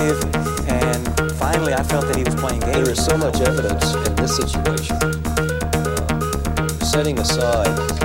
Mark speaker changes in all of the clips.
Speaker 1: aggressive, and finally I felt that he was playing games.
Speaker 2: There is so much evidence in this situation. Uh, setting aside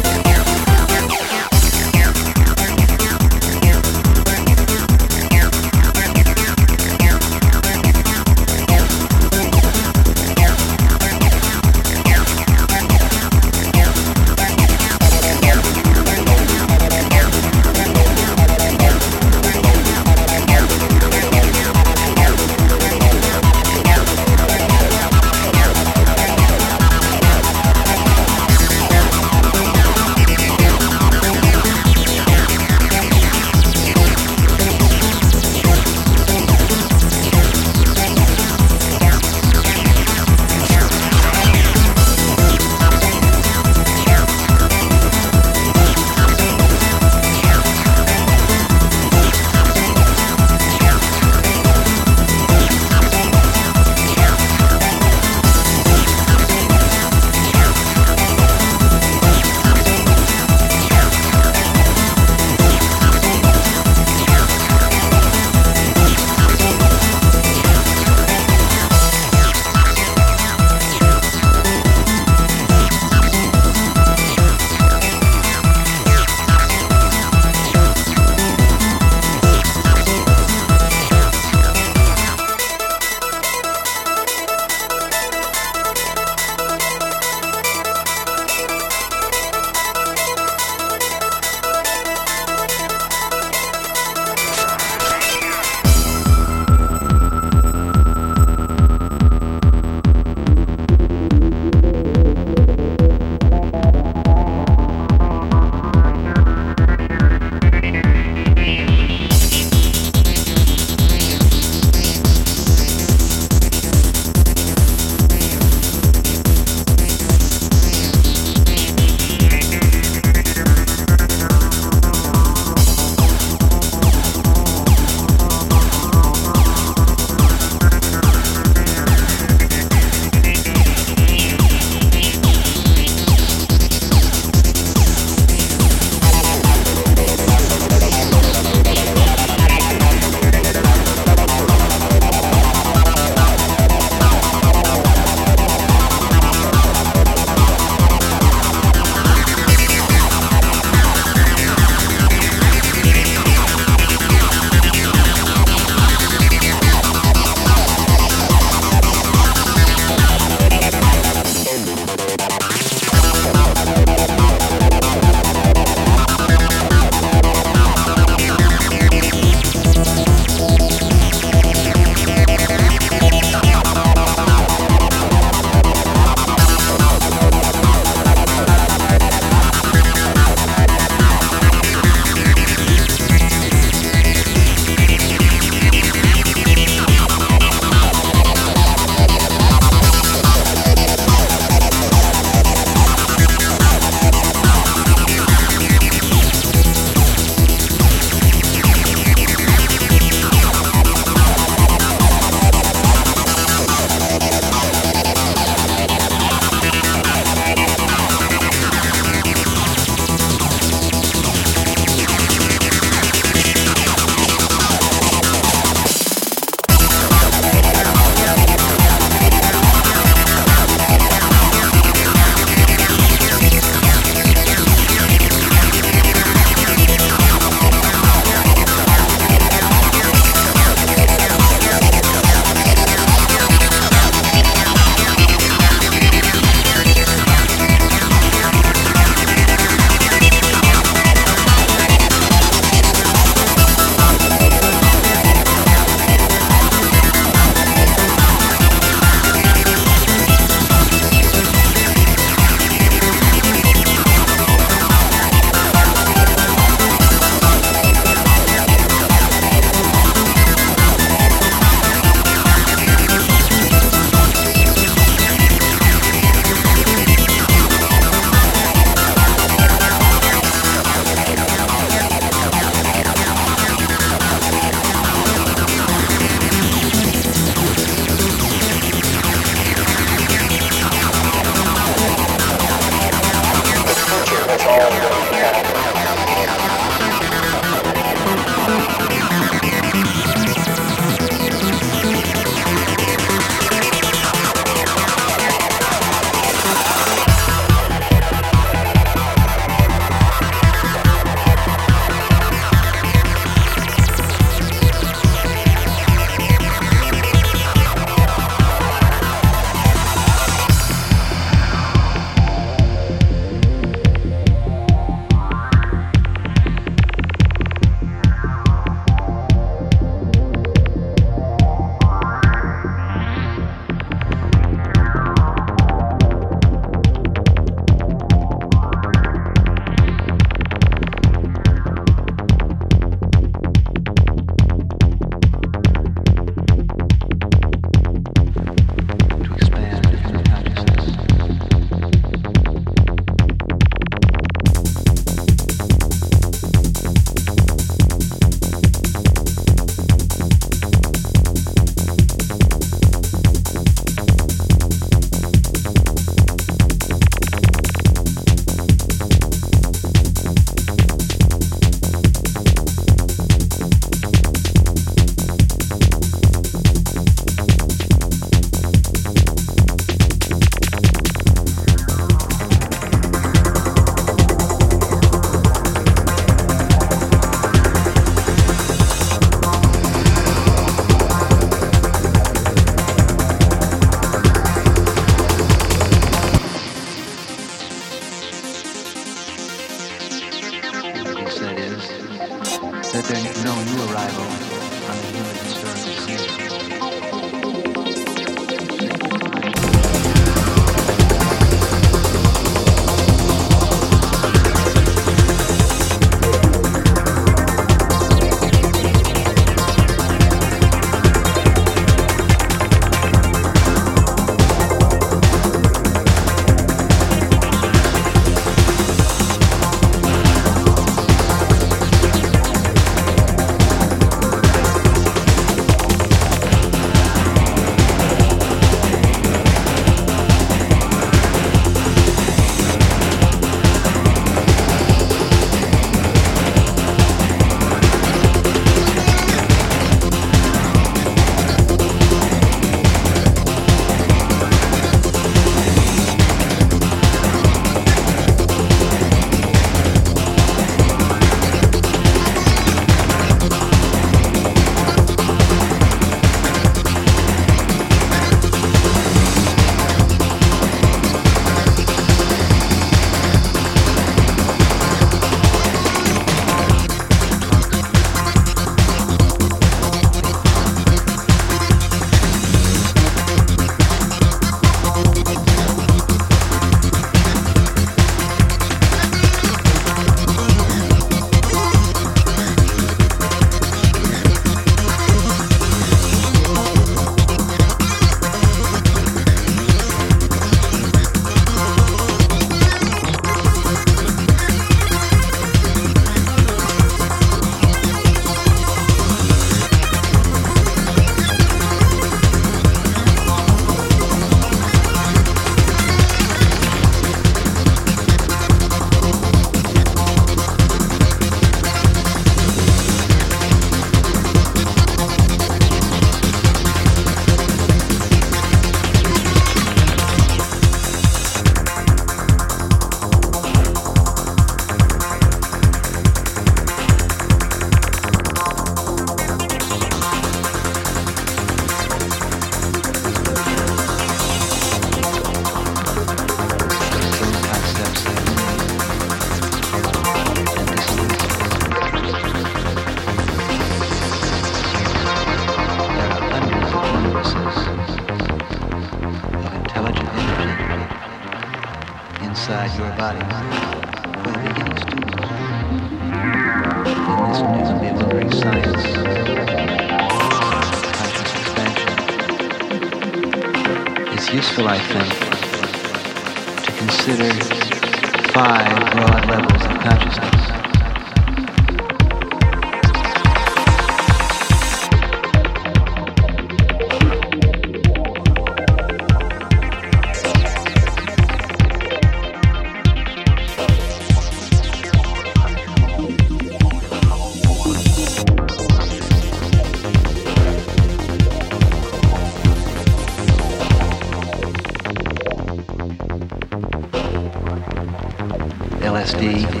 Speaker 3: LSD.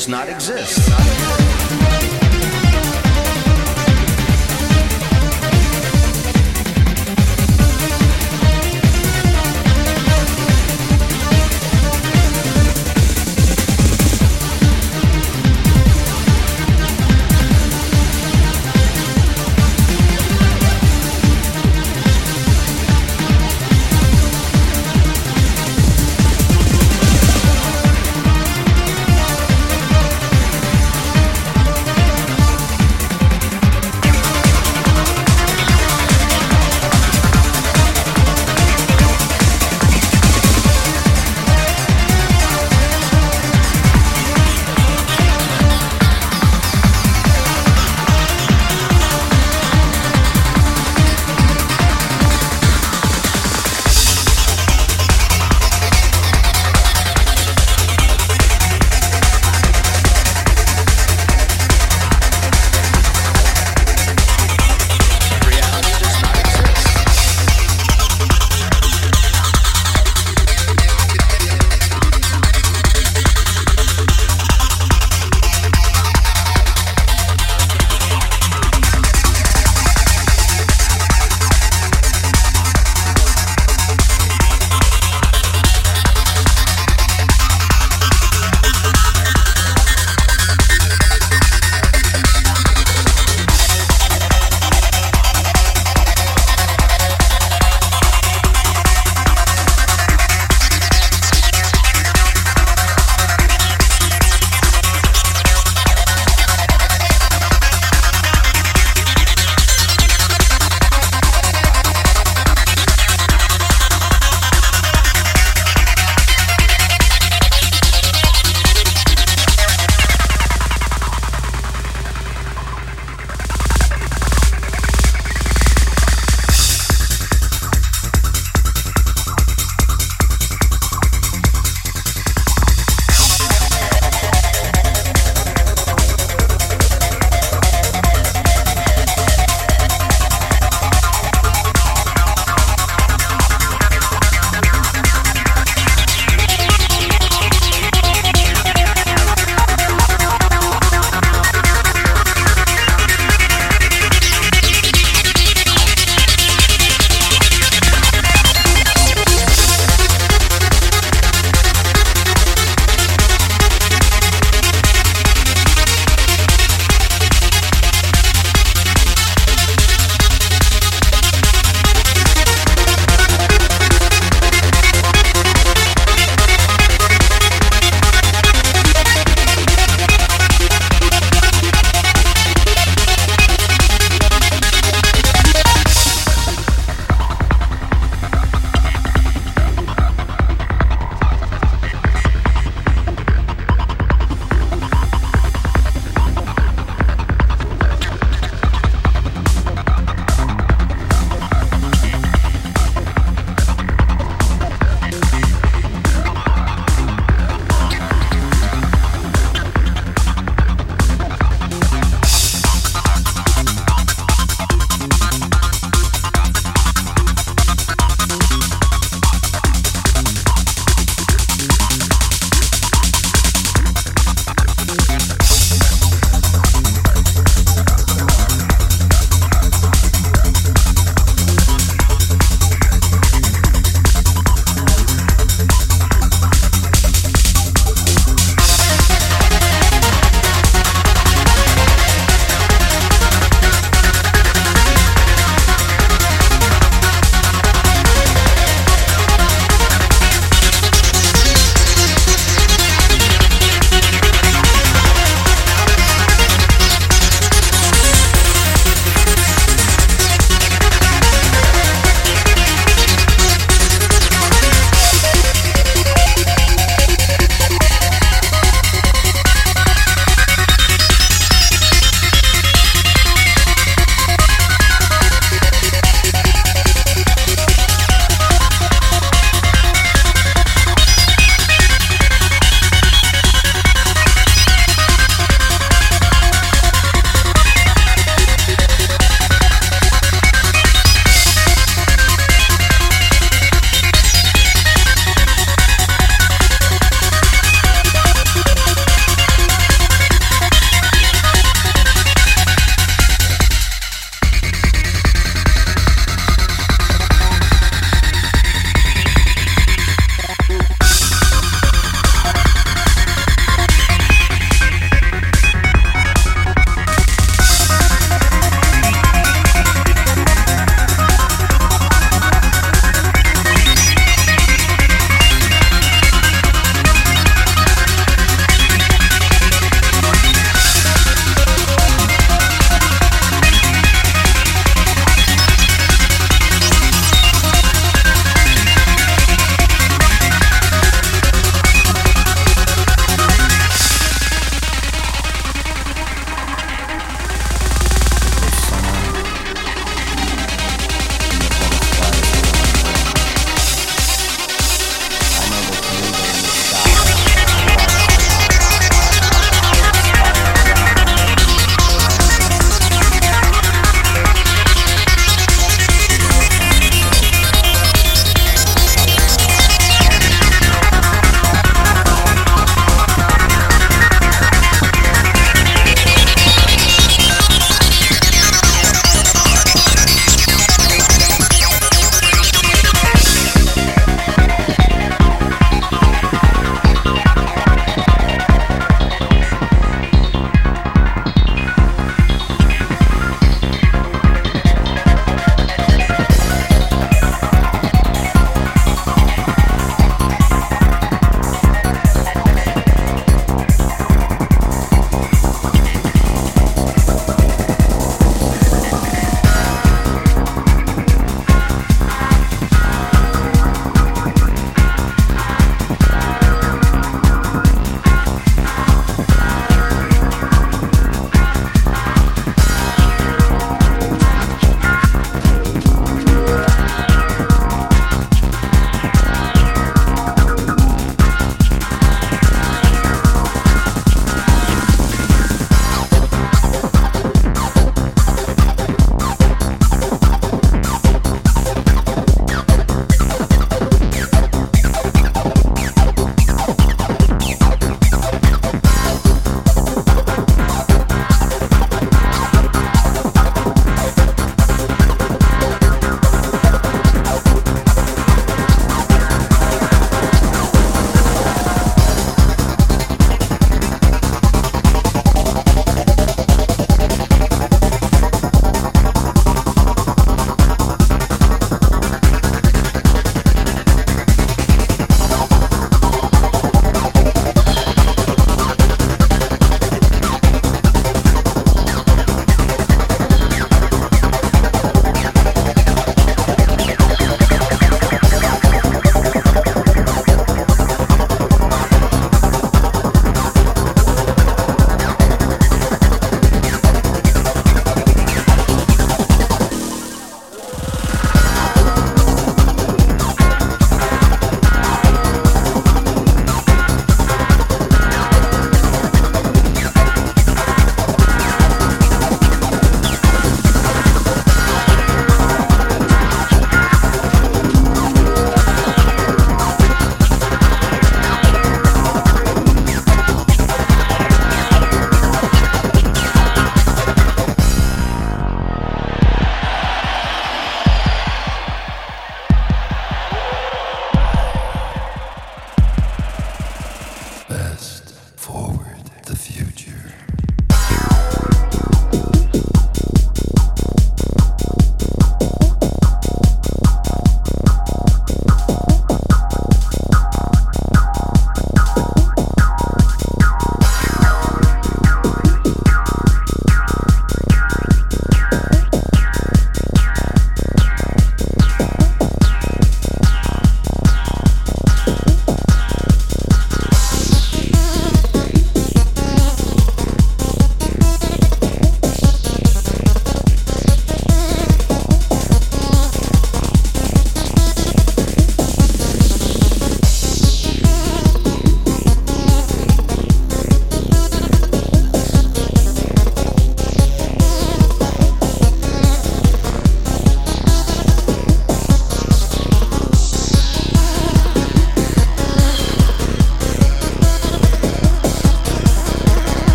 Speaker 3: Does not exist.